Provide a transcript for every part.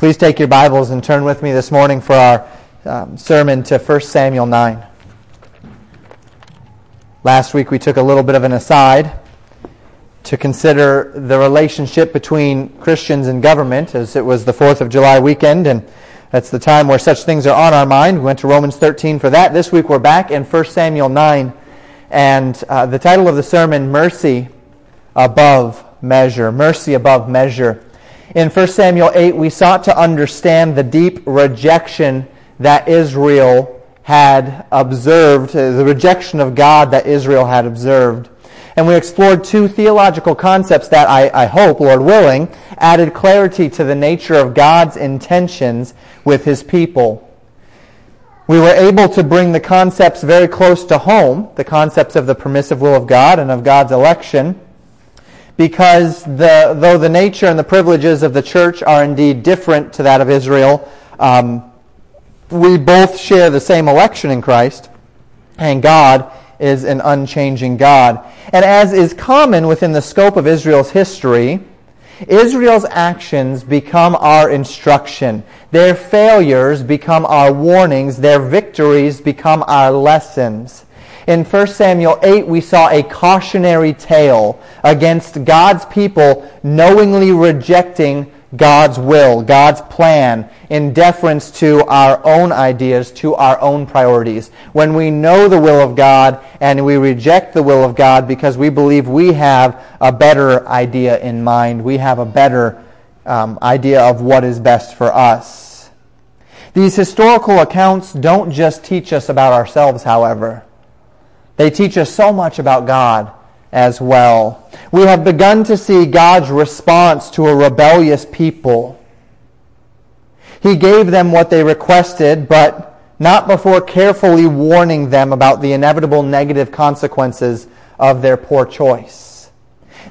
Please take your Bibles and turn with me this morning for our um, sermon to 1 Samuel 9. Last week we took a little bit of an aside to consider the relationship between Christians and government as it was the 4th of July weekend and that's the time where such things are on our mind. We went to Romans 13 for that. This week we're back in 1 Samuel 9 and uh, the title of the sermon, Mercy Above Measure. Mercy Above Measure. In 1 Samuel 8, we sought to understand the deep rejection that Israel had observed, the rejection of God that Israel had observed. And we explored two theological concepts that I, I, hope, Lord willing, added clarity to the nature of God's intentions with his people. We were able to bring the concepts very close to home, the concepts of the permissive will of God and of God's election because the, though the nature and the privileges of the church are indeed different to that of Israel, um, we both share the same election in Christ, and God is an unchanging God. And as is common within the scope of Israel's history, Israel's actions become our instruction. Their failures become our warnings. Their victories become our lessons. In 1 Samuel 8, we saw a cautionary tale against God's people knowingly rejecting God's will, God's plan, in deference to our own ideas, to our own priorities. When we know the will of God and we reject the will of God because we believe we have a better idea in mind, we have a better um, idea of what is best for us. These historical accounts don't just teach us about ourselves, however. They teach us so much about God as well. We have begun to see God's response to a rebellious people. He gave them what they requested, but not before carefully warning them about the inevitable negative consequences of their poor choice.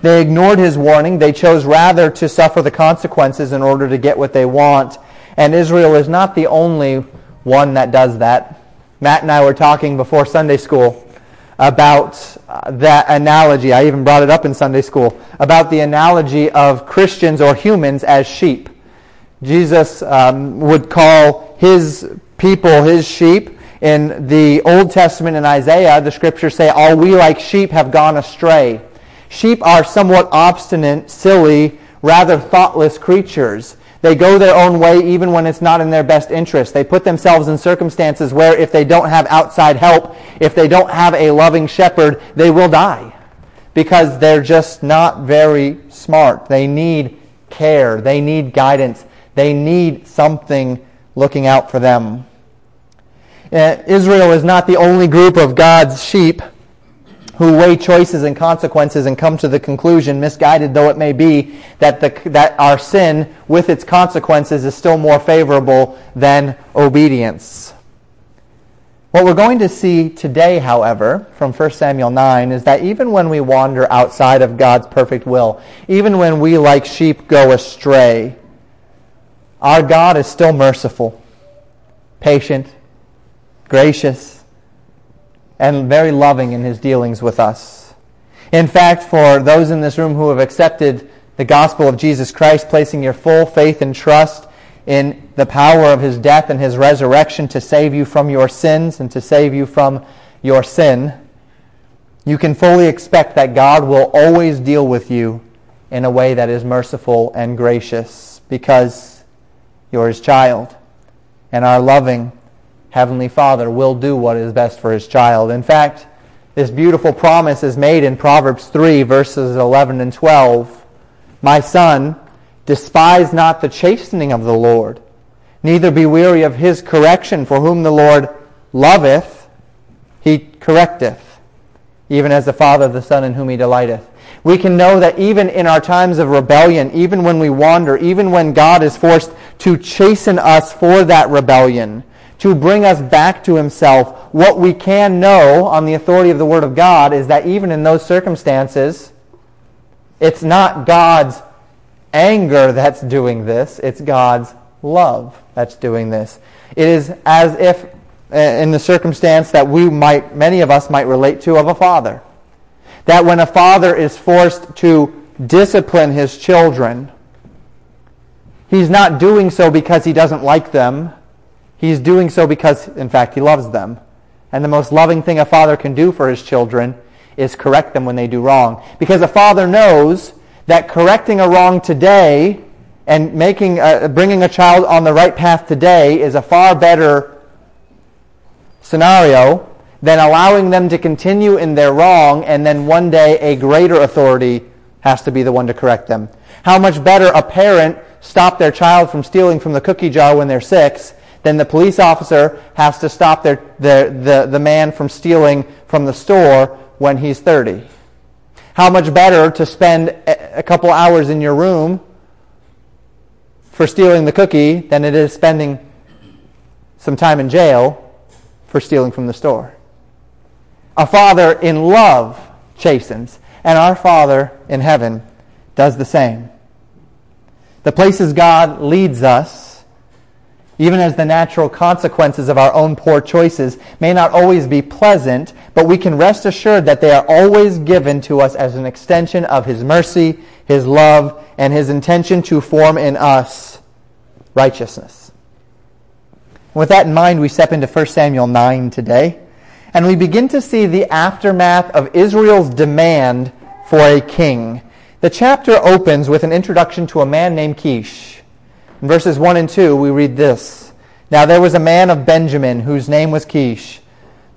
They ignored his warning. They chose rather to suffer the consequences in order to get what they want. And Israel is not the only one that does that. Matt and I were talking before Sunday school about uh, that analogy. I even brought it up in Sunday school about the analogy of Christians or humans as sheep. Jesus um, would call his people his sheep. In the Old Testament in Isaiah, the scriptures say, All we like sheep have gone astray. Sheep are somewhat obstinate, silly, rather thoughtless creatures. They go their own way even when it's not in their best interest. They put themselves in circumstances where if they don't have outside help, if they don't have a loving shepherd, they will die because they're just not very smart. They need care. They need guidance. They need something looking out for them. Uh, Israel is not the only group of God's sheep who weigh choices and consequences and come to the conclusion, misguided though it may be, that, the, that our sin with its consequences is still more favorable than obedience. What we're going to see today, however, from 1 Samuel 9, is that even when we wander outside of God's perfect will, even when we, like sheep, go astray, our God is still merciful, patient, gracious, and very loving in his dealings with us. In fact, for those in this room who have accepted the gospel of Jesus Christ, placing your full faith and trust in the power of his death and his resurrection to save you from your sins and to save you from your sin, you can fully expect that God will always deal with you in a way that is merciful and gracious because you're his child and our loving Heavenly Father will do what is best for his child. In fact, this beautiful promise is made in Proverbs 3, verses 11 and 12. My son, despise not the chastening of the Lord, neither be weary of his correction, for whom the Lord loveth, he correcteth, even as the Father of the Son in whom he delighteth. We can know that even in our times of rebellion, even when we wander, even when God is forced to chasten us for that rebellion, to bring us back to himself. What we can know on the authority of the Word of God is that even in those circumstances, it's not God's anger that's doing this, it's God's love that's doing this. It is as if uh, in the circumstance that we might, many of us might relate to of a father. That when a father is forced to discipline his children, He's not doing so because he doesn't like them. He's doing so because, in fact, he loves them. And the most loving thing a father can do for his children is correct them when they do wrong. Because a father knows that correcting a wrong today and making a, bringing a child on the right path today is a far better scenario than allowing them to continue in their wrong and then one day a greater authority has to be the one to correct them. How much better a parent stop their child from stealing from the cookie jar when they're six than the police officer has to stop their, the, the, the man from stealing from the store when he's 30. How much better to spend a couple hours in your room for stealing the cookie than it is spending some time in jail for stealing from the store. A father in love chastens, and our Father in heaven does the same. The places God leads us even as the natural consequences of our own poor choices may not always be pleasant, but we can rest assured that they are always given to us as an extension of His mercy, His love, and His intention to form in us righteousness. With that in mind, we step into 1 Samuel 9 today, and we begin to see the aftermath of Israel's demand for a king. The chapter opens with an introduction to a man named Kish. In verses 1 and 2, we read this Now there was a man of Benjamin whose name was Kish,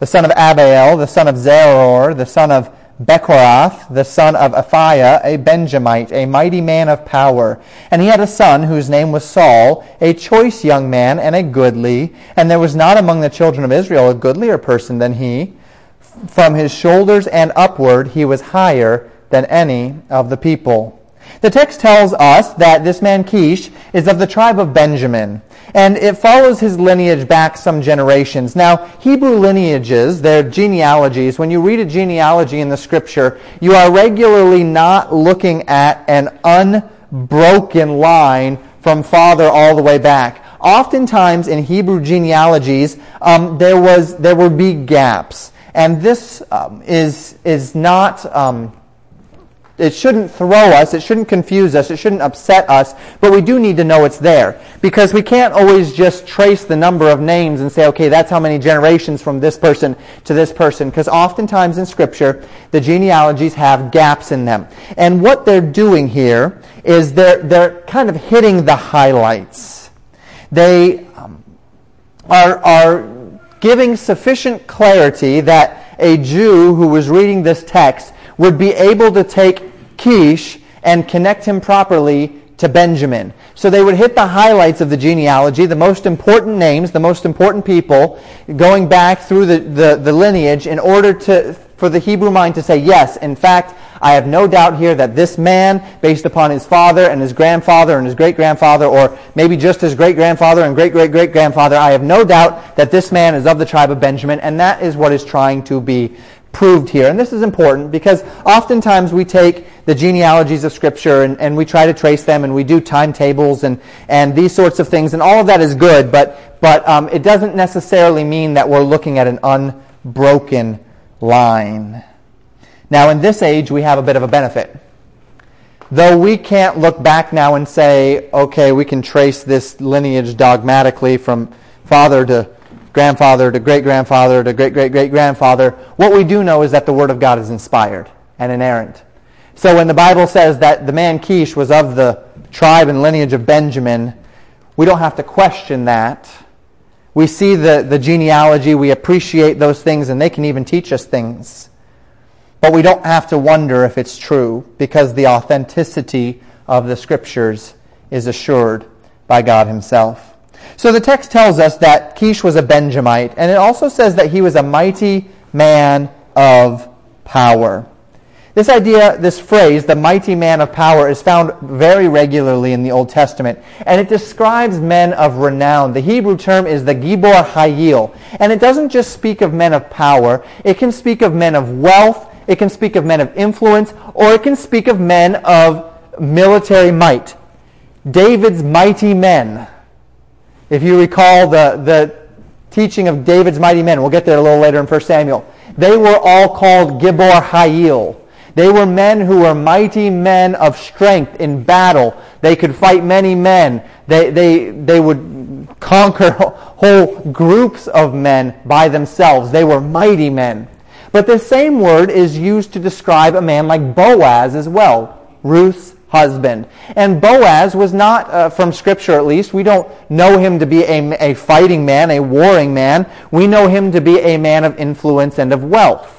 the son of Abiel, the son of Zeror, the son of Bechorath, the son of Aphiah, a Benjamite, a mighty man of power. And he had a son whose name was Saul, a choice young man and a goodly. And there was not among the children of Israel a goodlier person than he. From his shoulders and upward he was higher than any of the people. The text tells us that this man Kish is of the tribe of Benjamin, and it follows his lineage back some generations. Now, Hebrew lineages, their genealogies, when you read a genealogy in the scripture, you are regularly not looking at an unbroken line from father all the way back. Oftentimes in Hebrew genealogies, um, there was there would be gaps, and this um, is is not. Um, it shouldn't throw us, it shouldn't confuse us, it shouldn't upset us, but we do need to know it's there. Because we can't always just trace the number of names and say, okay, that's how many generations from this person to this person. Because oftentimes in Scripture, the genealogies have gaps in them. And what they're doing here is they're, they're kind of hitting the highlights. They um, are, are giving sufficient clarity that a Jew who was reading this text would be able to take Kish and connect him properly to Benjamin. So they would hit the highlights of the genealogy, the most important names, the most important people, going back through the, the, the, lineage in order to, for the Hebrew mind to say, yes, in fact, I have no doubt here that this man, based upon his father and his grandfather and his great-grandfather, or maybe just his great-grandfather and great-great-great-grandfather, I have no doubt that this man is of the tribe of Benjamin, and that is what is trying to be proved here. And this is important because oftentimes we take the genealogies of Scripture and, and we try to trace them and we do timetables and, and these sorts of things. And all of that is good, but, but um, it doesn't necessarily mean that we're looking at an unbroken line. Now, in this age, we have a bit of a benefit. Though we can't look back now and say, okay, we can trace this lineage dogmatically from father to grandfather to great grandfather to great great great grandfather, what we do know is that the Word of God is inspired and inerrant. So when the Bible says that the man Kish was of the tribe and lineage of Benjamin, we don't have to question that. We see the, the genealogy, we appreciate those things, and they can even teach us things. But we don't have to wonder if it's true because the authenticity of the Scriptures is assured by God Himself. So the text tells us that Kish was a Benjamite, and it also says that he was a mighty man of power. This idea, this phrase, the mighty man of power, is found very regularly in the Old Testament, and it describes men of renown. The Hebrew term is the Gibor Hayil, and it doesn't just speak of men of power, it can speak of men of wealth, it can speak of men of influence, or it can speak of men of military might. David's mighty men if you recall the, the teaching of David's mighty men, we'll get there a little later in 1 Samuel, they were all called Gibor Hayil. They were men who were mighty men of strength in battle. They could fight many men. They, they, they would conquer whole groups of men by themselves. They were mighty men. But the same word is used to describe a man like Boaz as well, Ruth's husband. And Boaz was not, uh, from Scripture at least, we don't know him to be a, a fighting man, a warring man. We know him to be a man of influence and of wealth.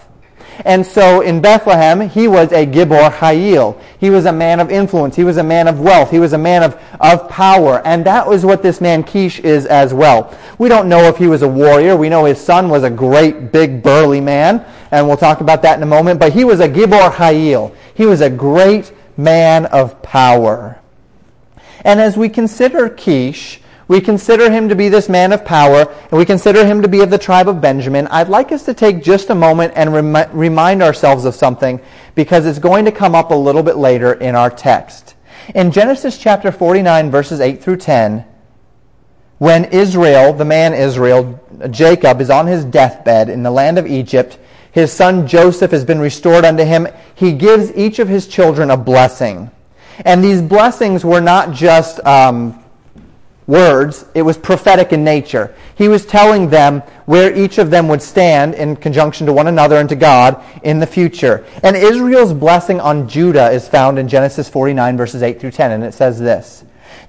And so in Bethlehem, he was a Gibor Hayil. He was a man of influence. He was a man of wealth. He was a man of, of power. And that was what this man Kish is as well. We don't know if he was a warrior. We know his son was a great, big, burly man. And we'll talk about that in a moment. But he was a Gibor Hayil. He was a great man of power. And as we consider Kish, we consider him to be this man of power, and we consider him to be of the tribe of Benjamin. I'd like us to take just a moment and rem- remind ourselves of something because it's going to come up a little bit later in our text. In Genesis chapter 49, verses 8 through 10, when Israel, the man Israel, Jacob, is on his deathbed in the land of Egypt, his son Joseph has been restored unto him. He gives each of his children a blessing. And these blessings were not just um, words, it was prophetic in nature. He was telling them where each of them would stand in conjunction to one another and to God in the future. And Israel's blessing on Judah is found in Genesis 49, verses 8 through 10, and it says this.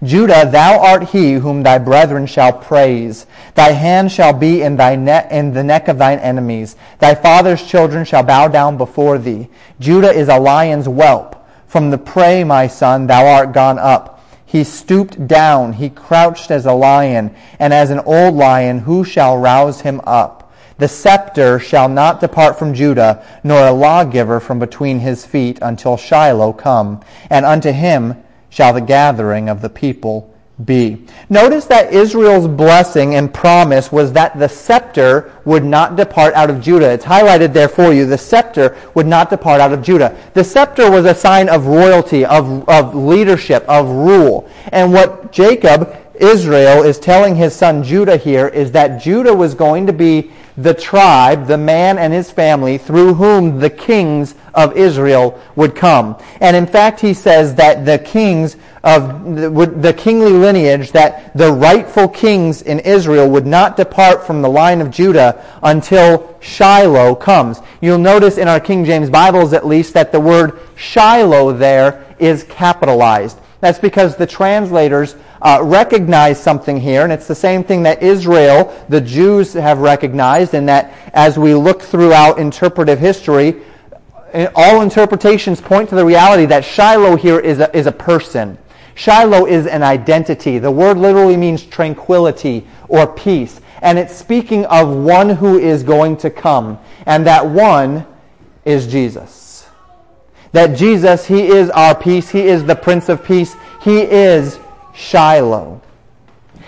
Judah, thou art he whom thy brethren shall praise. Thy hand shall be in, thy ne- in the neck of thine enemies. Thy father's children shall bow down before thee. Judah is a lion's whelp. From the prey, my son, thou art gone up. He stooped down, he crouched as a lion, and as an old lion, who shall rouse him up? The scepter shall not depart from Judah, nor a lawgiver from between his feet, until Shiloh come, and unto him shall the gathering of the people be. Notice that Israel's blessing and promise was that the scepter would not depart out of Judah. It's highlighted there for you. The scepter would not depart out of Judah. The scepter was a sign of royalty, of, of leadership, of rule. And what Jacob, Israel, is telling his son Judah here is that Judah was going to be the tribe, the man and his family, through whom the kings of Israel would come. And in fact, he says that the kings of the kingly lineage, that the rightful kings in Israel would not depart from the line of Judah until Shiloh comes. You'll notice in our King James Bibles at least that the word Shiloh there is capitalized. That's because the translators uh, recognize something here, and it's the same thing that Israel, the Jews, have recognized, and that as we look throughout interpretive history, all interpretations point to the reality that Shiloh here is a, is a person. Shiloh is an identity. The word literally means tranquility or peace. And it's speaking of one who is going to come. And that one is Jesus. That Jesus, He is our peace. He is the Prince of Peace. He is Shiloh.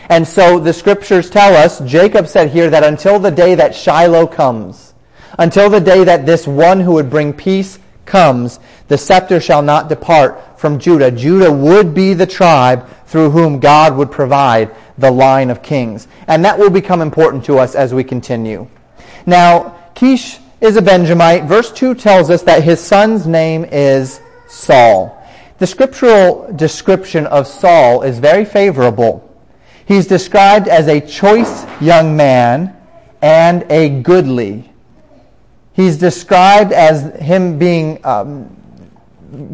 And so the scriptures tell us, Jacob said here that until the day that Shiloh comes, until the day that this one who would bring peace comes, the scepter shall not depart from Judah. Judah would be the tribe through whom God would provide the line of kings. And that will become important to us as we continue. Now, Kish is a Benjamite. Verse 2 tells us that his son's name is Saul. The scriptural description of Saul is very favorable. He's described as a choice young man and a goodly. He's described as him being um,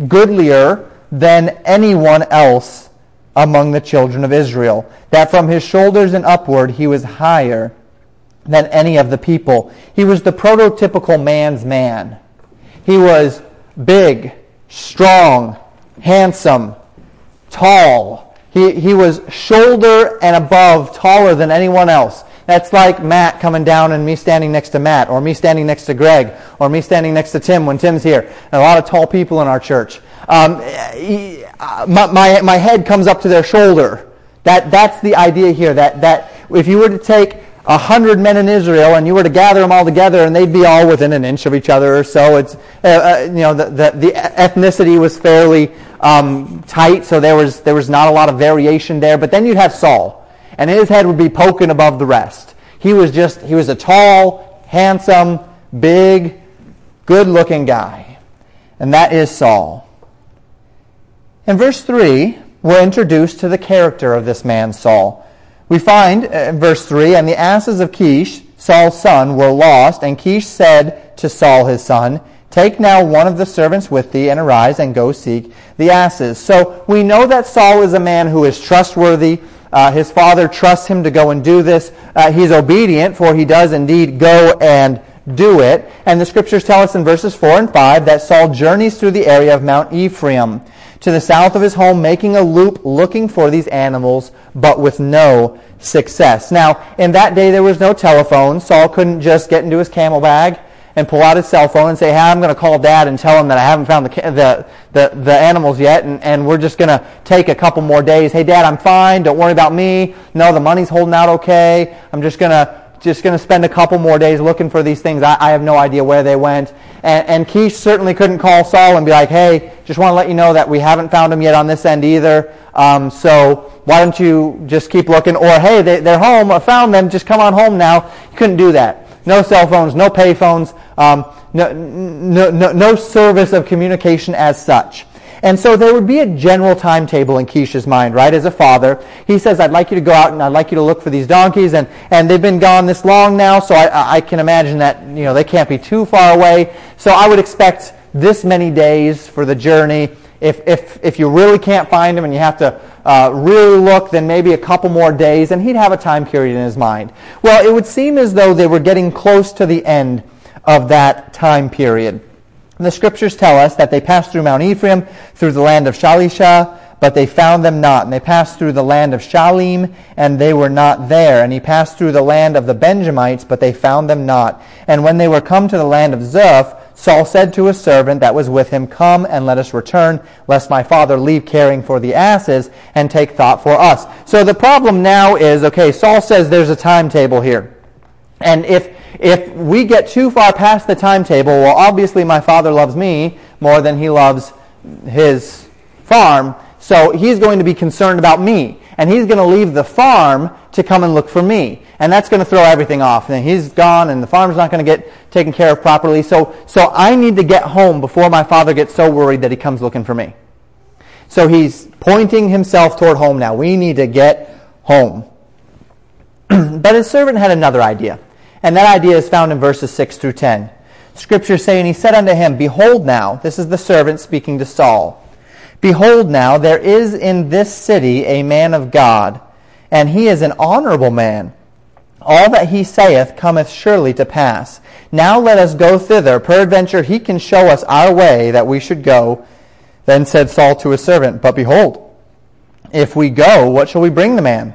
goodlier than anyone else among the children of Israel. That from his shoulders and upward he was higher than any of the people. He was the prototypical man's man. He was big, strong, handsome, tall. He, he was shoulder and above taller than anyone else. That's like Matt coming down and me standing next to Matt, or me standing next to Greg, or me standing next to Tim when Tim's here. And a lot of tall people in our church. Um, he, uh, my, my, my head comes up to their shoulder. That, that's the idea here. That, that if you were to take a hundred men in Israel and you were to gather them all together and they'd be all within an inch of each other or so, it's, uh, uh, you know, the, the, the, ethnicity was fairly um, tight, so there was, there was not a lot of variation there. But then you'd have Saul and his head would be poking above the rest. He was just, he was a tall, handsome, big, good looking guy. and that is Saul. In verse 3, we're introduced to the character of this man, Saul. We find uh, in verse 3 And the asses of Kish, Saul's son, were lost, and Kish said to Saul his son, Take now one of the servants with thee, and arise and go seek the asses. So we know that Saul is a man who is trustworthy. Uh, his father trusts him to go and do this. Uh, he's obedient, for he does indeed go and do it. And the scriptures tell us in verses 4 and 5 that Saul journeys through the area of Mount Ephraim to the south of his home, making a loop looking for these animals, but with no success. Now, in that day, there was no telephone. Saul couldn't just get into his camel bag and pull out his cell phone and say, hey, I'm going to call dad and tell him that I haven't found the, the, the, the animals yet, and, and we're just going to take a couple more days. Hey, dad, I'm fine. Don't worry about me. No, the money's holding out okay. I'm just going to just going to spend a couple more days looking for these things. I, I have no idea where they went. And, and Kish certainly couldn't call Saul and be like, hey, just want to let you know that we haven't found them yet on this end either. Um, so why don't you just keep looking? Or, hey, they, they're home. I found them. Just come on home now. You couldn't do that. No cell phones, no pay phones, um, no, no, no, service of communication as such. And so there would be a general timetable in Kish's mind, right? As a father, he says, I'd like you to go out and I'd like you to look for these donkeys. And, and they've been gone this long now, so I, I can imagine that, you know, they can't be too far away. So I would expect this many days for the journey. If, if, if you really can't find them and you have to uh, really look, then maybe a couple more days, and he'd have a time period in his mind. Well, it would seem as though they were getting close to the end of that time period. And the scriptures tell us that they passed through Mount Ephraim, through the land of Shalisha, but they found them not. And they passed through the land of Shalim, and they were not there. And he passed through the land of the Benjamites, but they found them not. And when they were come to the land of Zuph, Saul said to his servant that was with him, Come and let us return, lest my father leave caring for the asses and take thought for us. So the problem now is, okay, Saul says there's a timetable here. And if if we get too far past the timetable, well, obviously my father loves me more than he loves his farm, so he's going to be concerned about me. And he's going to leave the farm to come and look for me. And that's going to throw everything off. And he's gone and the farm's not going to get taken care of properly. So, so I need to get home before my father gets so worried that he comes looking for me. So he's pointing himself toward home now. We need to get home. but his servant had another idea. And that idea is found in verses 6 through 10. Scripture saying, He said unto him, Behold now, this is the servant speaking to Saul. Behold now, there is in this city a man of God, and he is an honorable man. All that he saith cometh surely to pass. Now let us go thither. Peradventure he can show us our way that we should go. Then said Saul to his servant, But behold, if we go, what shall we bring the man?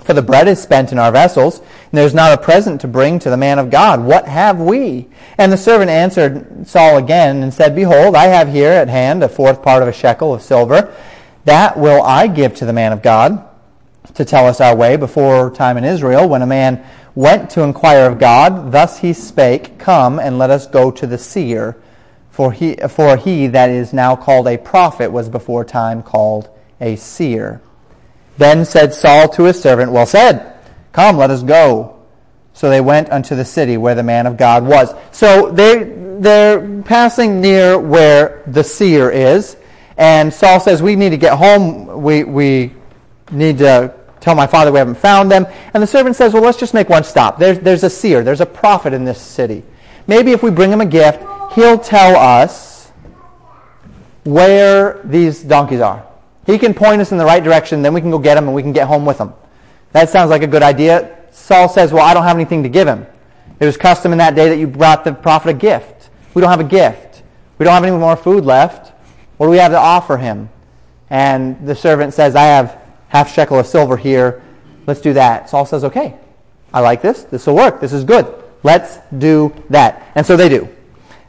For the bread is spent in our vessels, and there is not a present to bring to the man of God. What have we? And the servant answered Saul again and said, Behold, I have here at hand a fourth part of a shekel of silver. That will I give to the man of God to tell us our way before time in Israel, when a man went to inquire of God. Thus he spake, Come and let us go to the seer. For he, for he that is now called a prophet was before time called a seer. Then said Saul to his servant, Well said, come, let us go. So they went unto the city where the man of God was. So they, they're passing near where the seer is. And Saul says, We need to get home. We, we need to tell my father we haven't found them. And the servant says, Well, let's just make one stop. There's, there's a seer, there's a prophet in this city. Maybe if we bring him a gift, he'll tell us where these donkeys are. He can point us in the right direction, then we can go get him and we can get home with him. That sounds like a good idea. Saul says, Well, I don't have anything to give him. It was custom in that day that you brought the prophet a gift. We don't have a gift. We don't have any more food left. What do we have to offer him? And the servant says, I have half shekel of silver here. Let's do that. Saul says, Okay, I like this. This will work. This is good. Let's do that. And so they do.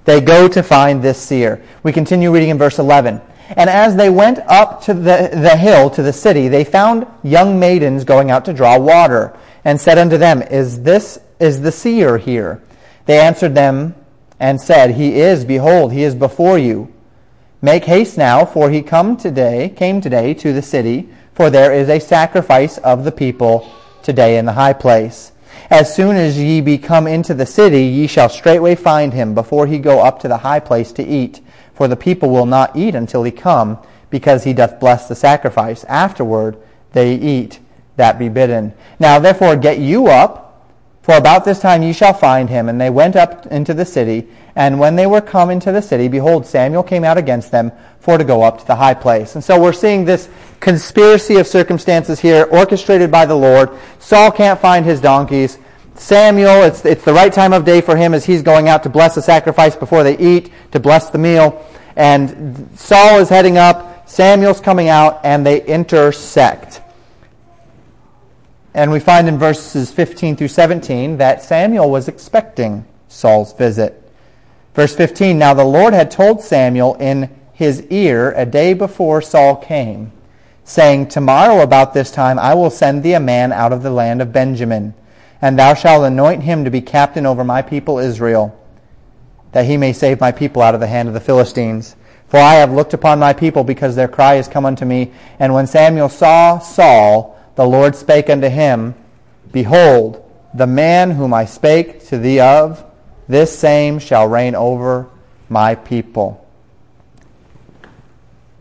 They go to find this seer. We continue reading in verse 11. And as they went up to the, the hill to the city, they found young maidens going out to draw water, and said unto them, Is this is the seer here? They answered them and said, He is, behold, he is before you. Make haste now, for he come today, came today to the city, for there is a sacrifice of the people today in the high place. As soon as ye be come into the city, ye shall straightway find him, before he go up to the high place to eat for the people will not eat until he come, because he doth bless the sacrifice. Afterward they eat that be bidden. Now therefore get you up, for about this time ye shall find him. And they went up into the city, and when they were come into the city, behold, Samuel came out against them for to go up to the high place. And so we're seeing this conspiracy of circumstances here, orchestrated by the Lord. Saul can't find his donkeys. Samuel, it's, it's the right time of day for him as he's going out to bless the sacrifice before they eat, to bless the meal. And Saul is heading up, Samuel's coming out, and they intersect. And we find in verses 15 through 17 that Samuel was expecting Saul's visit. Verse 15 Now the Lord had told Samuel in his ear a day before Saul came, saying, Tomorrow about this time I will send thee a man out of the land of Benjamin, and thou shalt anoint him to be captain over my people Israel, that he may save my people out of the hand of the Philistines. For I have looked upon my people because their cry is come unto me. And when Samuel saw Saul, the Lord spake unto him, Behold, the man whom I spake to thee of, this same shall reign over my people.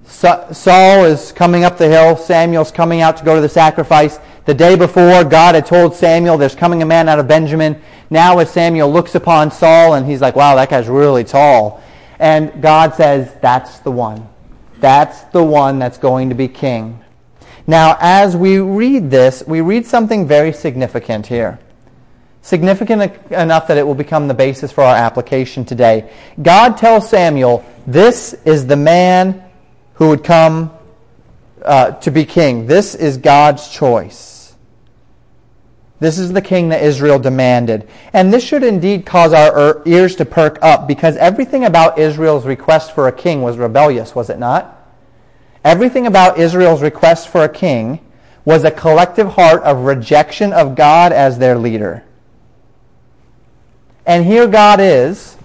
Saul is coming up the hill. Samuel's coming out to go to the sacrifice. The day before, God had told Samuel, there's coming a man out of Benjamin. Now as Samuel looks upon Saul and he's like, wow, that guy's really tall. And God says, that's the one. That's the one that's going to be king. Now, as we read this, we read something very significant here. Significant enough that it will become the basis for our application today. God tells Samuel, This is the man who would come uh, to be king. This is God's choice. This is the king that Israel demanded. And this should indeed cause our ears to perk up because everything about Israel's request for a king was rebellious, was it not? Everything about Israel's request for a king was a collective heart of rejection of God as their leader. And here God is,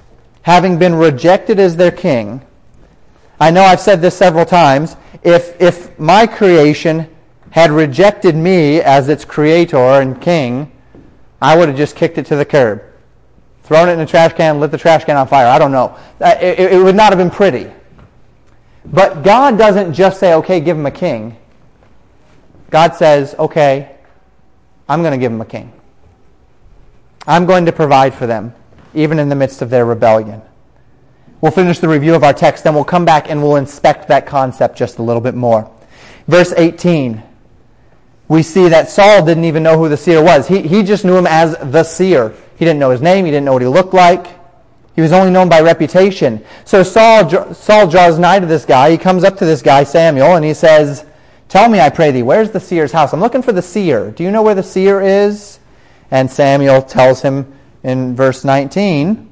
having been rejected as their king. I know I've said this several times. If, if my creation had rejected me as its creator and king, I would have just kicked it to the curb. Thrown it in the trash can, lit the trash can on fire. I don't know. Uh, it, it would not have been pretty. But God doesn't just say, okay, give him a king. God says, okay, I'm going to give him a king. I'm going to provide for them, even in the midst of their rebellion. We'll finish the review of our text, then we'll come back and we'll inspect that concept just a little bit more. Verse 18, we see that Saul didn't even know who the seer was. He, he just knew him as the seer. He didn't know his name, he didn't know what he looked like. He was only known by reputation. So Saul, Saul draws nigh to this guy. He comes up to this guy, Samuel, and he says, Tell me, I pray thee, where's the seer's house? I'm looking for the seer. Do you know where the seer is? And Samuel tells him in verse 19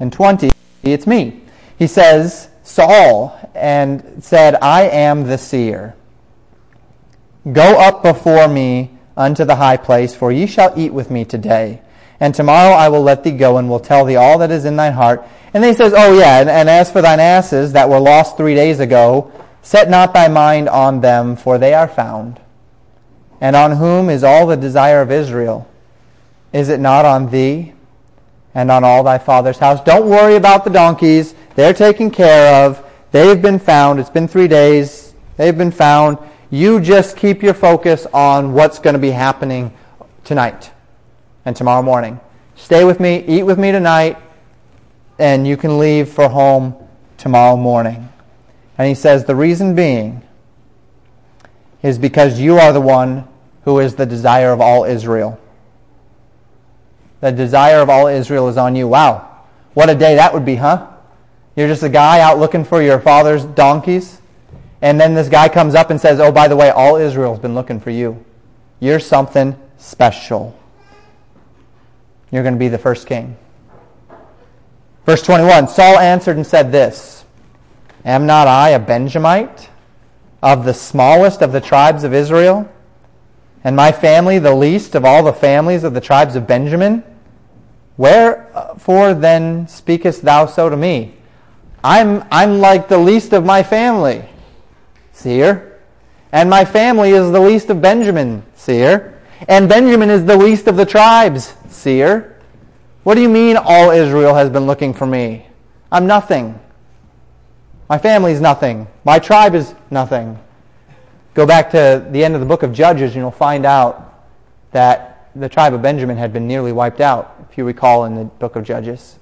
and 20, It's me. He says, Saul, and said, I am the seer. Go up before me unto the high place, for ye shall eat with me today. And tomorrow I will let thee go and will tell thee all that is in thine heart. And then he says, Oh yeah, and, and as for thine asses that were lost three days ago, set not thy mind on them, for they are found. And on whom is all the desire of Israel? Is it not on thee and on all thy father's house? Don't worry about the donkeys. They're taken care of. They've been found. It's been three days. They've been found. You just keep your focus on what's going to be happening tonight and tomorrow morning. Stay with me, eat with me tonight, and you can leave for home tomorrow morning. And he says, the reason being is because you are the one who is the desire of all Israel. The desire of all Israel is on you. Wow. What a day that would be, huh? You're just a guy out looking for your father's donkeys. And then this guy comes up and says, Oh, by the way, all Israel's been looking for you. You're something special. You're going to be the first king. Verse 21 Saul answered and said this Am not I a Benjamite of the smallest of the tribes of Israel? And my family the least of all the families of the tribes of Benjamin? Wherefore then speakest thou so to me? I'm, I'm like the least of my family, seer. And my family is the least of Benjamin, seer. And Benjamin is the least of the tribes, seer. What do you mean all Israel has been looking for me? I'm nothing. My family is nothing. My tribe is nothing. Go back to the end of the book of Judges, and you'll find out that the tribe of Benjamin had been nearly wiped out, if you recall in the book of Judges.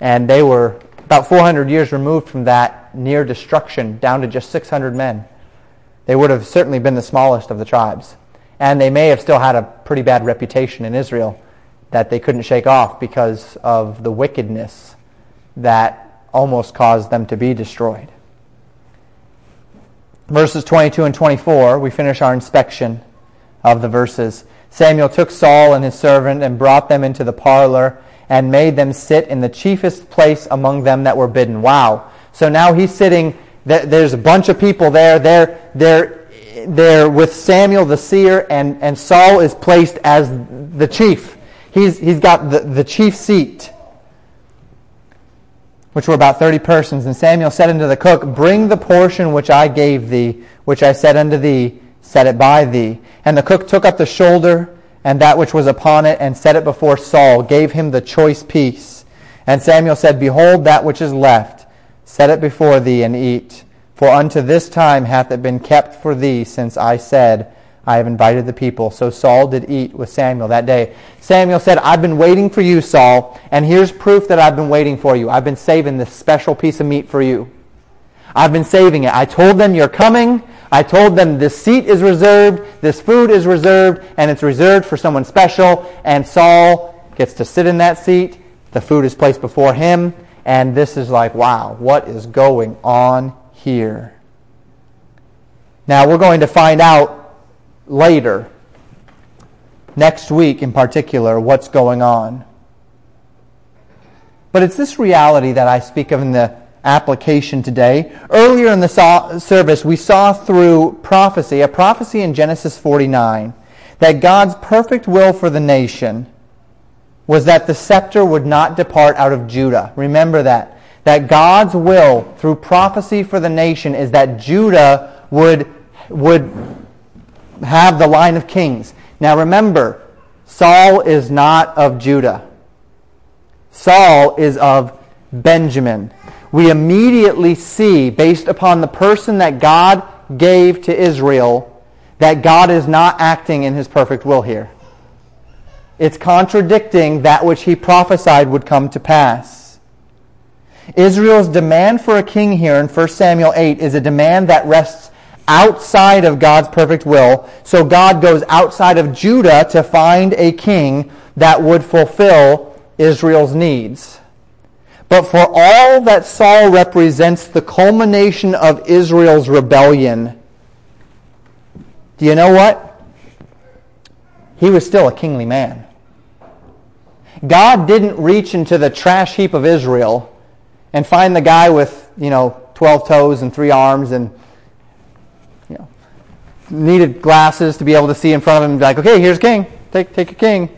And they were about 400 years removed from that near destruction, down to just 600 men. They would have certainly been the smallest of the tribes. And they may have still had a pretty bad reputation in Israel that they couldn't shake off because of the wickedness that almost caused them to be destroyed. Verses 22 and 24, we finish our inspection of the verses. Samuel took Saul and his servant and brought them into the parlor and made them sit in the chiefest place among them that were bidden. Wow. So now he's sitting, there's a bunch of people there. They're, they're, they're with Samuel the seer, and, and Saul is placed as the chief. He's, he's got the, the chief seat, which were about 30 persons. And Samuel said unto the cook, Bring the portion which I gave thee, which I said unto thee, set it by thee. And the cook took up the shoulder and that which was upon it, and set it before Saul, gave him the choice piece. And Samuel said, Behold that which is left, set it before thee, and eat. For unto this time hath it been kept for thee, since I said, I have invited the people. So Saul did eat with Samuel that day. Samuel said, I've been waiting for you, Saul, and here's proof that I've been waiting for you. I've been saving this special piece of meat for you. I've been saving it. I told them you're coming. I told them this seat is reserved, this food is reserved, and it's reserved for someone special. And Saul gets to sit in that seat. The food is placed before him. And this is like, wow, what is going on here? Now, we're going to find out later, next week in particular, what's going on. But it's this reality that I speak of in the application today. Earlier in the service, we saw through prophecy, a prophecy in Genesis 49, that God's perfect will for the nation was that the scepter would not depart out of Judah. Remember that. That God's will through prophecy for the nation is that Judah would, would have the line of kings. Now remember, Saul is not of Judah. Saul is of Benjamin we immediately see, based upon the person that God gave to Israel, that God is not acting in his perfect will here. It's contradicting that which he prophesied would come to pass. Israel's demand for a king here in 1 Samuel 8 is a demand that rests outside of God's perfect will. So God goes outside of Judah to find a king that would fulfill Israel's needs. But for all that Saul represents the culmination of Israel's rebellion, do you know what? He was still a kingly man. God didn't reach into the trash heap of Israel and find the guy with, you know, 12 toes and three arms and, you know, needed glasses to be able to see in front of him and be like, okay, here's king. Take, take your king.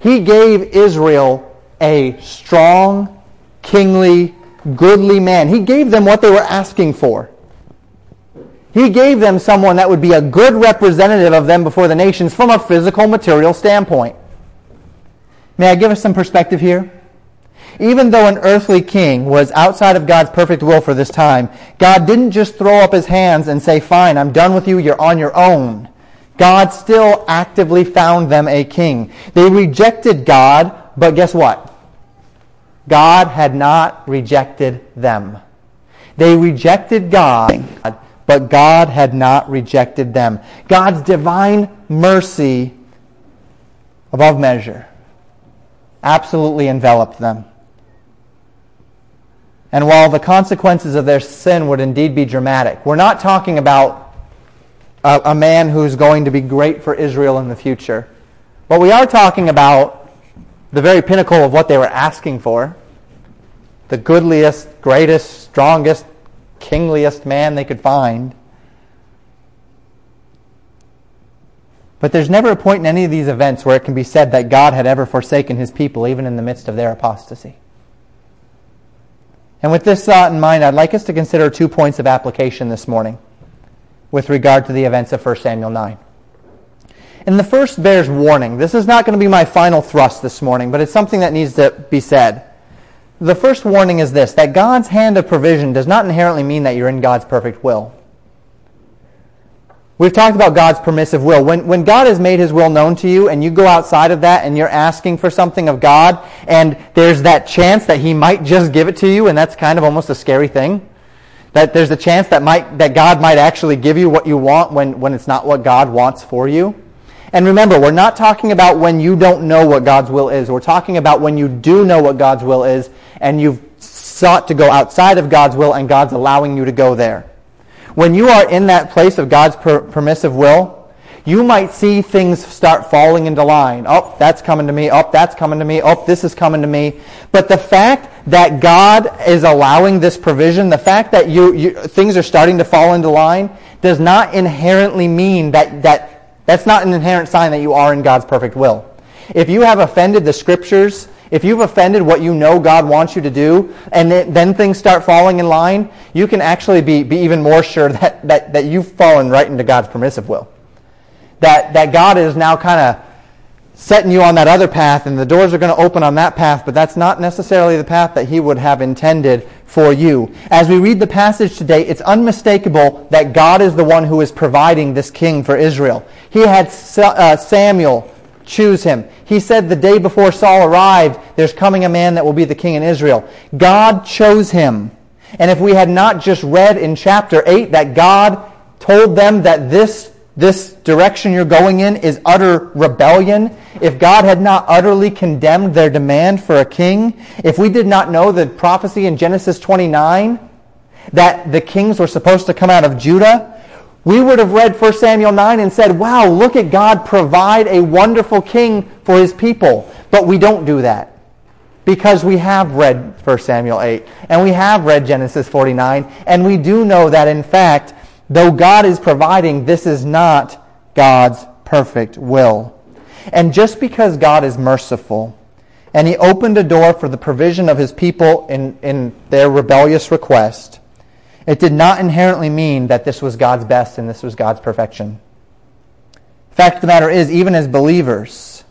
He gave Israel a strong, kingly, goodly man. He gave them what they were asking for. He gave them someone that would be a good representative of them before the nations from a physical, material standpoint. May I give us some perspective here? Even though an earthly king was outside of God's perfect will for this time, God didn't just throw up his hands and say, Fine, I'm done with you, you're on your own. God still actively found them a king. They rejected God, but guess what? God had not rejected them. They rejected God, but God had not rejected them. God's divine mercy above measure absolutely enveloped them. And while the consequences of their sin would indeed be dramatic, we're not talking about a, a, man who's going to be great for Israel in the future. But we are talking about the very pinnacle of what they were asking for the goodliest, greatest, strongest, kingliest man they could find. But there's never a point in any of these events where it can be said that God had ever forsaken his people, even in the midst of their apostasy. And with this thought in mind, I'd like us to consider two points of application this morning with regard to the events of 1 Samuel 9. And the first bears warning. This is not going to be my final thrust this morning, but it's something that needs to be said. the first warning is this that God's hand of provision does not inherently mean that you're in God's perfect will. We've talked about God's permissive will. When, when God has made his will known to you and you go outside of that and you're asking for something of God and there's that chance that he might just give it to you and that's kind of almost a scary thing. That there's a chance that, might, that God might actually give you what you want when, when it's not what God wants for you. And remember, we're not talking about when you don't know what God's will is. We're talking about when you do know what God's will is and you've sought to go outside of God's will and God's allowing you to go there. When you are in that place of God's per- permissive will, you might see things start falling into line. Oh, that's coming to me. Oh, that's coming to me. Oh, this is coming to me. But the fact that God is allowing this provision, the fact that you, you, things are starting to fall into line, does not inherently mean that, that that's not an inherent sign that you are in God's perfect will. If you have offended the scriptures if you've offended what you know God wants you to do, and then things start falling in line, you can actually be, be even more sure that, that, that you've fallen right into God's permissive will. That, that God is now kind of setting you on that other path, and the doors are going to open on that path, but that's not necessarily the path that He would have intended for you. As we read the passage today, it's unmistakable that God is the one who is providing this king for Israel. He had uh, Samuel choose him. He said the day before Saul arrived, there's coming a man that will be the king in Israel. God chose him. And if we had not just read in chapter 8 that God told them that this, this direction you're going in is utter rebellion, if God had not utterly condemned their demand for a king, if we did not know the prophecy in Genesis 29 that the kings were supposed to come out of Judah, we would have read 1 Samuel 9 and said, wow, look at God provide a wonderful king for his people. But we don't do that because we have read 1 Samuel 8 and we have read Genesis 49 and we do know that in fact, though God is providing, this is not God's perfect will. And just because God is merciful and he opened a door for the provision of his people in, in their rebellious request, it did not inherently mean that this was God's best and this was God's perfection. Fact of the matter is, even as believers,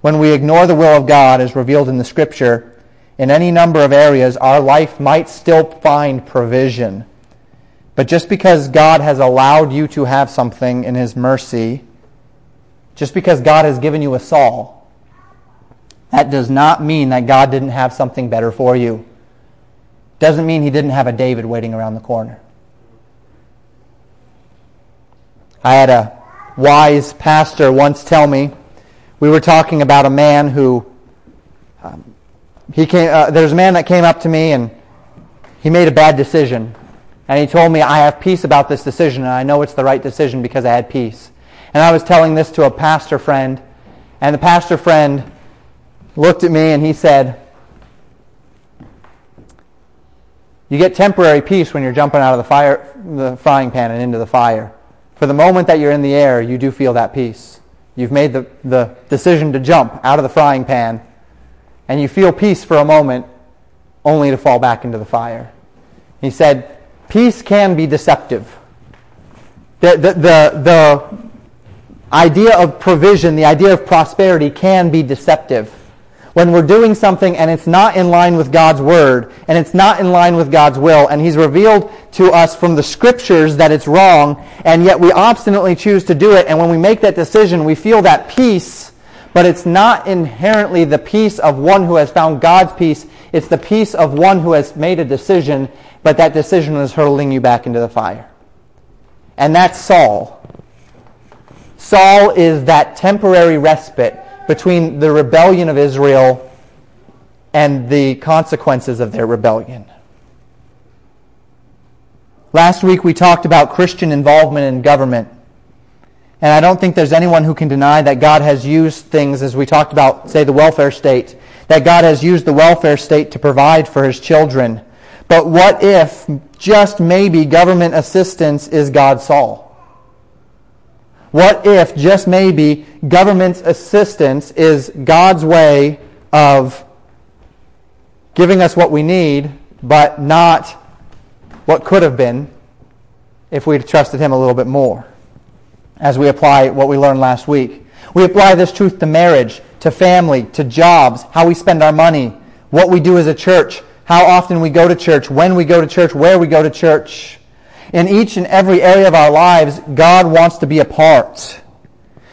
when we ignore the will of God as revealed in the Scripture, in any number of areas, our life might still find provision. But just because God has allowed you to have something in His mercy, just because God has given you a Saul, that does not mean that God didn't have something better for you. Doesn't mean he didn't have a David waiting around the corner. I had a wise pastor once tell me, we were talking about a man who, um, he came, uh, there's a man that came up to me and he made a bad decision. And he told me, I have peace about this decision and I know it's the right decision because I had peace. And I was telling this to a pastor friend and the pastor friend looked at me and he said, You get temporary peace when you're jumping out of the fire, the frying pan and into the fire. For the moment that you're in the air, you do feel that peace. You've made the, the decision to jump out of the frying pan, and you feel peace for a moment, only to fall back into the fire. He said, Peace can be deceptive. The, the, the, the idea of provision, the idea of prosperity can be deceptive when we're doing something and it's not in line with God's word and it's not in line with God's will and he's revealed to us from the scriptures that it's wrong and yet we obstinately choose to do it and when we make that decision we feel that peace but it's not inherently the peace of one who has found God's peace. It's the peace of one who has made a decision but that decision is hurling you back into the fire. And that's Saul. Saul is that temporary respite between the rebellion of Israel and the consequences of their rebellion. Last week we talked about Christian involvement in government. And I don't think there's anyone who can deny that God has used things, as we talked about, say, the welfare state, that God has used the welfare state to provide for his children. But what if, just maybe, government assistance is God's Saul? What if, just maybe, government's assistance is God's way of giving us what we need, but not what could have been if we'd trusted Him a little bit more? As we apply what we learned last week. We apply this truth to marriage, to family, to jobs, how we spend our money, what we do as a church, how often we go to church, when we go to church, where we go to church. In each and every area of our lives, God wants to be a part.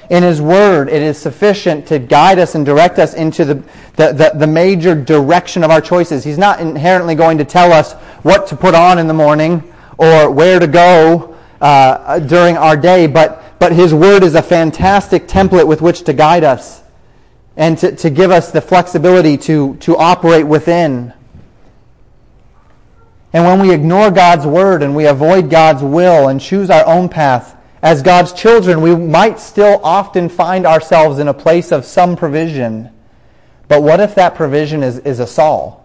In His Word, it is sufficient to guide us and direct us into the, the, the, the, major direction of our choices. He's not inherently going to tell us what to put on in the morning or where to go uh, during our day, but, but His Word is a fantastic template with which to guide us and to, to give us the flexibility to, to operate within. And when we ignore God's word and we avoid God's will and choose our own path, as God's children, we might still often find ourselves in a place of some provision. But what if that provision is, is a Saul?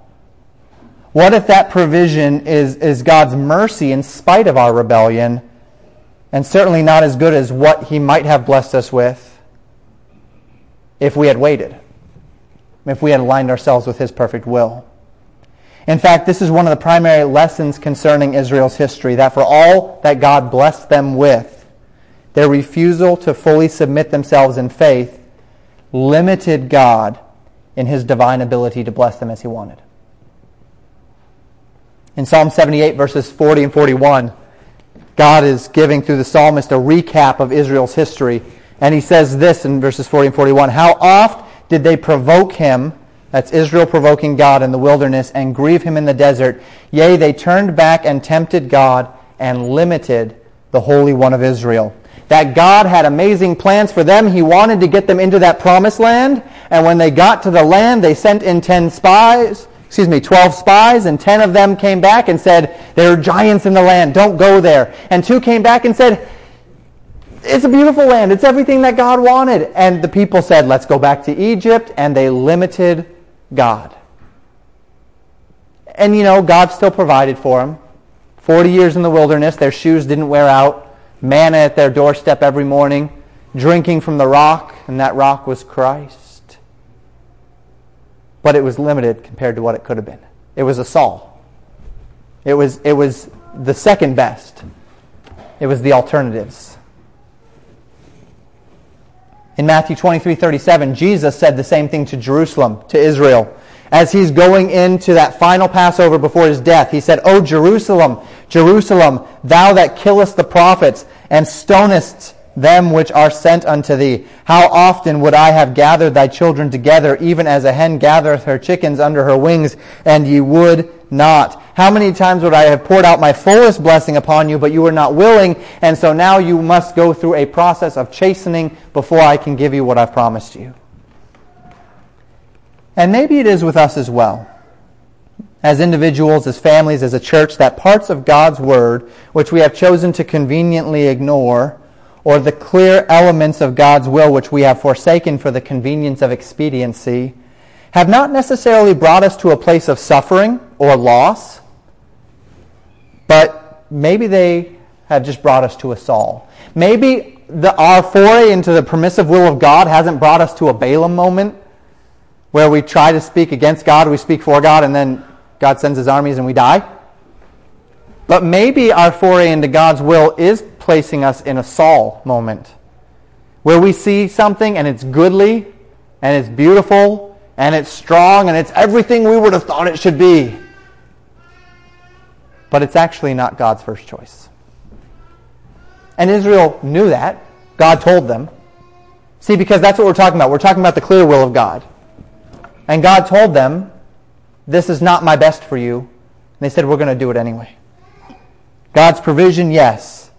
What if that provision is, is God's mercy in spite of our rebellion, and certainly not as good as what He might have blessed us with if we had waited, if we had aligned ourselves with His perfect will? In fact, this is one of the primary lessons concerning Israel's history that for all that God blessed them with, their refusal to fully submit themselves in faith limited God in his divine ability to bless them as he wanted. In Psalm 78, verses 40 and 41, God is giving through the psalmist a recap of Israel's history. And he says this in verses 40 and 41 How oft did they provoke him that's Israel provoking God in the wilderness and grieve him in the desert. Yea, they turned back and tempted God and limited the Holy One of Israel. That God had amazing plans for them. He wanted to get them into that promised land. And when they got to the land, they sent in 10 spies, excuse me, 12 spies, and 10 of them came back and said, there are giants in the land. Don't go there. And two came back and said, it's a beautiful land. It's everything that God wanted. And the people said, let's go back to Egypt. And they limited God. And you know, God still provided for them. 40 years in the wilderness, their shoes didn't wear out, manna at their doorstep every morning, drinking from the rock, and that rock was Christ. But it was limited compared to what it could have been. It was a Saul. It was, it was the second best. It was the alternatives. In Matthew 23 37, Jesus said the same thing to Jerusalem, to Israel. As he's going into that final Passover before his death, he said, O Jerusalem, Jerusalem, thou that killest the prophets and stonest them which are sent unto thee. How often would I have gathered thy children together, even as a hen gathereth her chickens under her wings, and ye would not? How many times would I have poured out my fullest blessing upon you, but you were not willing, and so now you must go through a process of chastening before I can give you what I've promised you. And maybe it is with us as well. As individuals, as families, as a church, that parts of God's Word, which we have chosen to conveniently ignore, or the clear elements of God's will which we have forsaken for the convenience of expediency, have not necessarily brought us to a place of suffering or loss, but maybe they have just brought us to a Saul. Maybe the, our foray into the permissive will of God hasn't brought us to a Balaam moment where we try to speak against God, we speak for God, and then God sends his armies and we die. But maybe our foray into God's will is placing us in a Saul moment where we see something and it's goodly and it's beautiful and it's strong and it's everything we would have thought it should be. But it's actually not God's first choice. And Israel knew that. God told them. See, because that's what we're talking about. We're talking about the clear will of God. And God told them, This is not my best for you. And they said, We're going to do it anyway. God's provision, yes.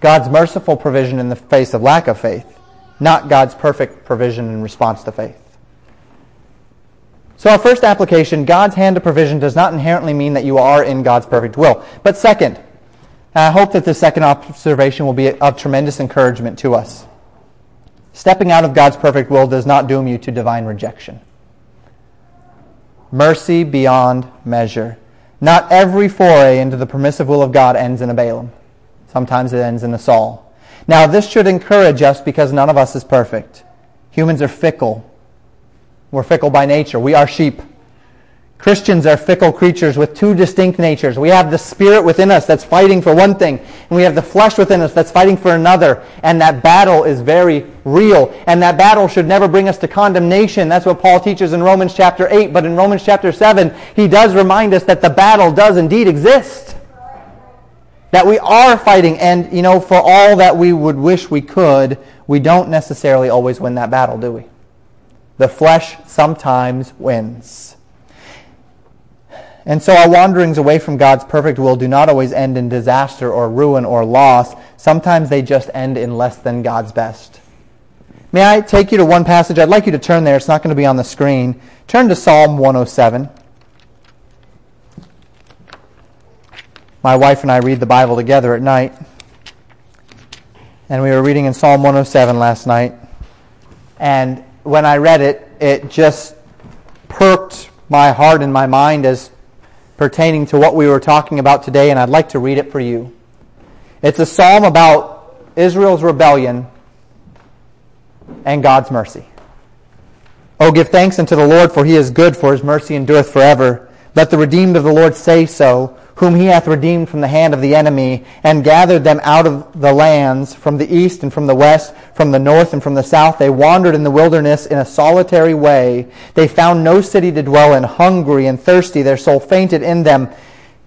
God's merciful provision in the face of lack of faith, not God's perfect provision in response to faith. So, our first application God's hand of provision does not inherently mean that you are in God's perfect will. But second, I hope that the second observation will be of tremendous encouragement to us. Stepping out of God's perfect will does not doom you to divine rejection. Mercy beyond measure. Not every foray into the permissive will of God ends in a Balaam. Sometimes it ends in a Saul. Now, this should encourage us because none of us is perfect. Humans are fickle. We're fickle by nature. We are sheep. Christians are fickle creatures with two distinct natures. We have the spirit within us that's fighting for one thing, and we have the flesh within us that's fighting for another. And that battle is very real. And that battle should never bring us to condemnation. That's what Paul teaches in Romans chapter 8. But in Romans chapter 7, he does remind us that the battle does indeed exist. That we are fighting. And, you know, for all that we would wish we could, we don't necessarily always win that battle, do we? The flesh sometimes wins. And so our wanderings away from God's perfect will do not always end in disaster or ruin or loss. Sometimes they just end in less than God's best. May I take you to one passage? I'd like you to turn there. It's not going to be on the screen. Turn to Psalm 107. My wife and I read the Bible together at night. And we were reading in Psalm 107 last night. And when I read it, it just perked my heart and my mind as pertaining to what we were talking about today, and I'd like to read it for you. It's a psalm about Israel's rebellion and God's mercy. Oh, give thanks unto the Lord, for he is good, for his mercy endureth forever. Let the redeemed of the Lord say so whom he hath redeemed from the hand of the enemy, and gathered them out of the lands, from the east and from the west, from the north and from the south. They wandered in the wilderness in a solitary way. They found no city to dwell in, hungry and thirsty. Their soul fainted in them.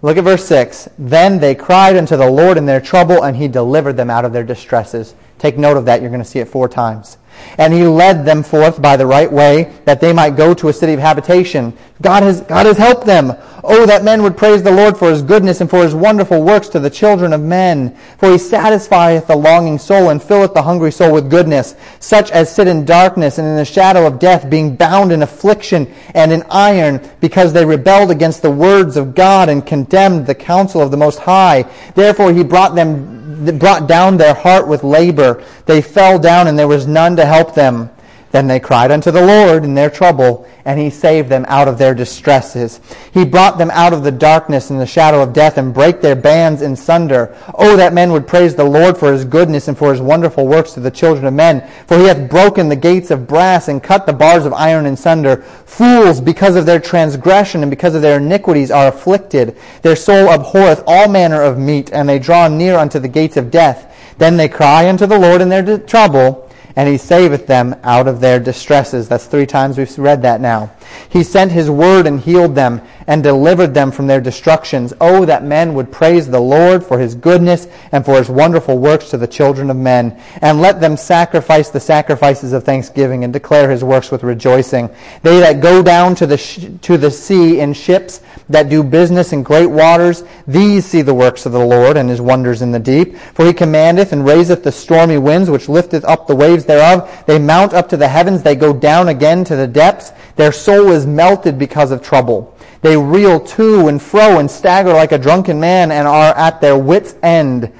Look at verse 6. Then they cried unto the Lord in their trouble, and he delivered them out of their distresses. Take note of that. You're going to see it four times. And he led them forth by the right way, that they might go to a city of habitation. God has, God has helped them. Oh, that men would praise the Lord for his goodness and for his wonderful works to the children of men. For he satisfieth the longing soul and filleth the hungry soul with goodness. Such as sit in darkness and in the shadow of death, being bound in affliction and in iron, because they rebelled against the words of God and condemned the counsel of the Most High. Therefore he brought them brought down their heart with labor. They fell down and there was none to help them. Then they cried unto the Lord in their trouble, and he saved them out of their distresses. He brought them out of the darkness and the shadow of death, and brake their bands in sunder. Oh, that men would praise the Lord for his goodness and for his wonderful works to the children of men. For he hath broken the gates of brass and cut the bars of iron in sunder. Fools, because of their transgression and because of their iniquities, are afflicted. Their soul abhorreth all manner of meat, and they draw near unto the gates of death. Then they cry unto the Lord in their trouble, and he saveth them out of their distresses. That's three times we've read that now. He sent his word and healed them and delivered them from their destructions. Oh, that men would praise the Lord for his goodness and for his wonderful works to the children of men. And let them sacrifice the sacrifices of thanksgiving and declare his works with rejoicing. They that go down to the, sh- to the sea in ships that do business in great waters, these see the works of the Lord and his wonders in the deep. For he commandeth and raiseth the stormy winds, which lifteth up the waves thereof. They mount up to the heavens, they go down again to the depths. Their soul is melted because of trouble. They reel to and fro and stagger like a drunken man and are at their wits' end.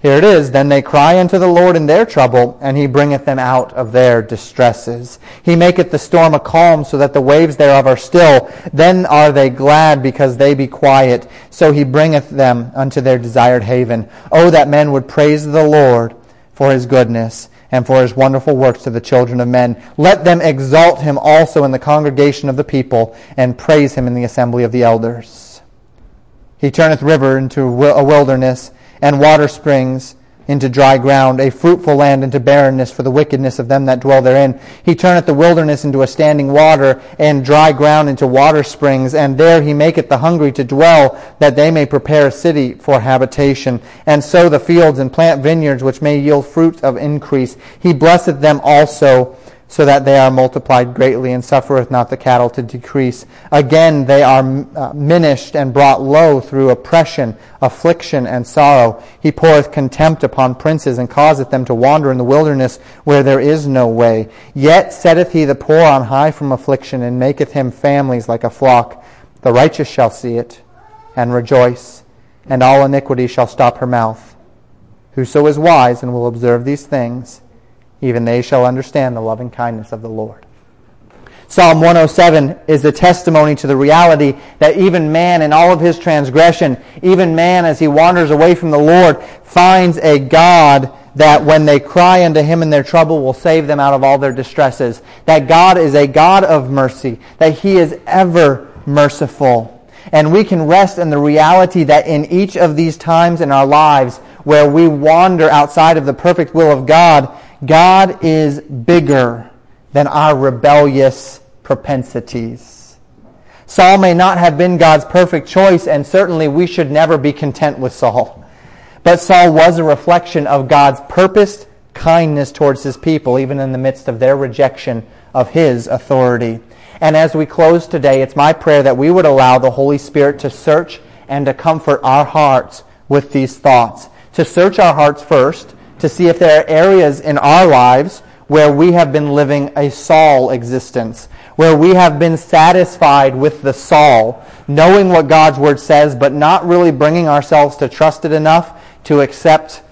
Here it is. Then they cry unto the Lord in their trouble, and he bringeth them out of their distresses. He maketh the storm a calm, so that the waves thereof are still. Then are they glad, because they be quiet. So he bringeth them unto their desired haven. Oh, that men would praise the Lord for his goodness and for his wonderful works to the children of men. Let them exalt him also in the congregation of the people, and praise him in the assembly of the elders. He turneth river into a wilderness, and water springs into dry ground, a fruitful land into barrenness for the wickedness of them that dwell therein. He turneth the wilderness into a standing water, and dry ground into water springs, and there he maketh the hungry to dwell, that they may prepare a city for habitation, and sow the fields and plant vineyards which may yield fruit of increase. He blesseth them also so that they are multiplied greatly, and suffereth not the cattle to decrease. Again, they are uh, minished and brought low through oppression, affliction, and sorrow. He poureth contempt upon princes, and causeth them to wander in the wilderness where there is no way. Yet setteth he the poor on high from affliction, and maketh him families like a flock. The righteous shall see it, and rejoice, and all iniquity shall stop her mouth. Whoso is wise and will observe these things, even they shall understand the loving kindness of the Lord. Psalm 107 is a testimony to the reality that even man in all of his transgression, even man as he wanders away from the Lord, finds a God that when they cry unto him in their trouble will save them out of all their distresses. That God is a God of mercy. That he is ever merciful. And we can rest in the reality that in each of these times in our lives where we wander outside of the perfect will of God, God is bigger than our rebellious propensities. Saul may not have been God's perfect choice, and certainly we should never be content with Saul. But Saul was a reflection of God's purposed kindness towards his people, even in the midst of their rejection of his authority. And as we close today, it's my prayer that we would allow the Holy Spirit to search and to comfort our hearts with these thoughts. To search our hearts first, to see if there are areas in our lives where we have been living a Saul existence, where we have been satisfied with the Saul, knowing what God's Word says, but not really bringing ourselves to trust it enough to accept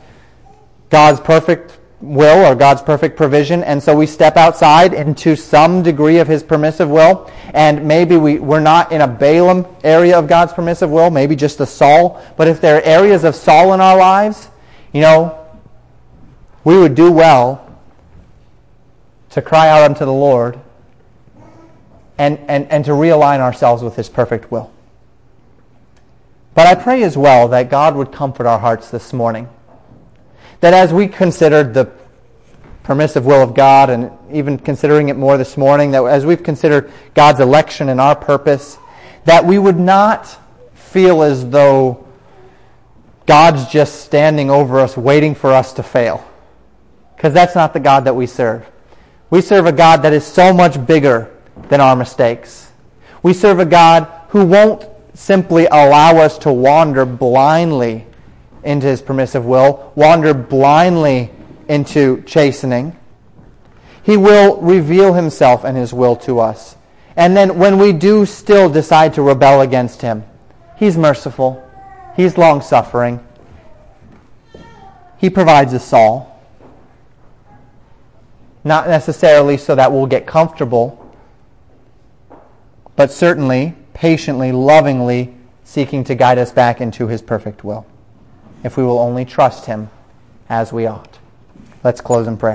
God's perfect will or God's perfect provision. And so we step outside into some degree of his permissive will. And maybe we, we're not in a Balaam area of God's permissive will, maybe just a Saul. But if there are areas of Saul in our lives, you know, we would do well to cry out unto the Lord and, and, and to realign ourselves with his perfect will. But I pray as well that God would comfort our hearts this morning that as we considered the permissive will of God and even considering it more this morning, that as we've considered God's election and our purpose, that we would not feel as though God's just standing over us waiting for us to fail. Because that's not the God that we serve. We serve a God that is so much bigger than our mistakes. We serve a God who won't simply allow us to wander blindly into his permissive will, wander blindly into chastening. He will reveal himself and his will to us. And then when we do still decide to rebel against him, he's merciful. He's long suffering. He provides a Saul. Not necessarily so that we'll get comfortable, but certainly patiently, lovingly seeking to guide us back into his perfect will if we will only trust him as we ought. Let's close in prayer.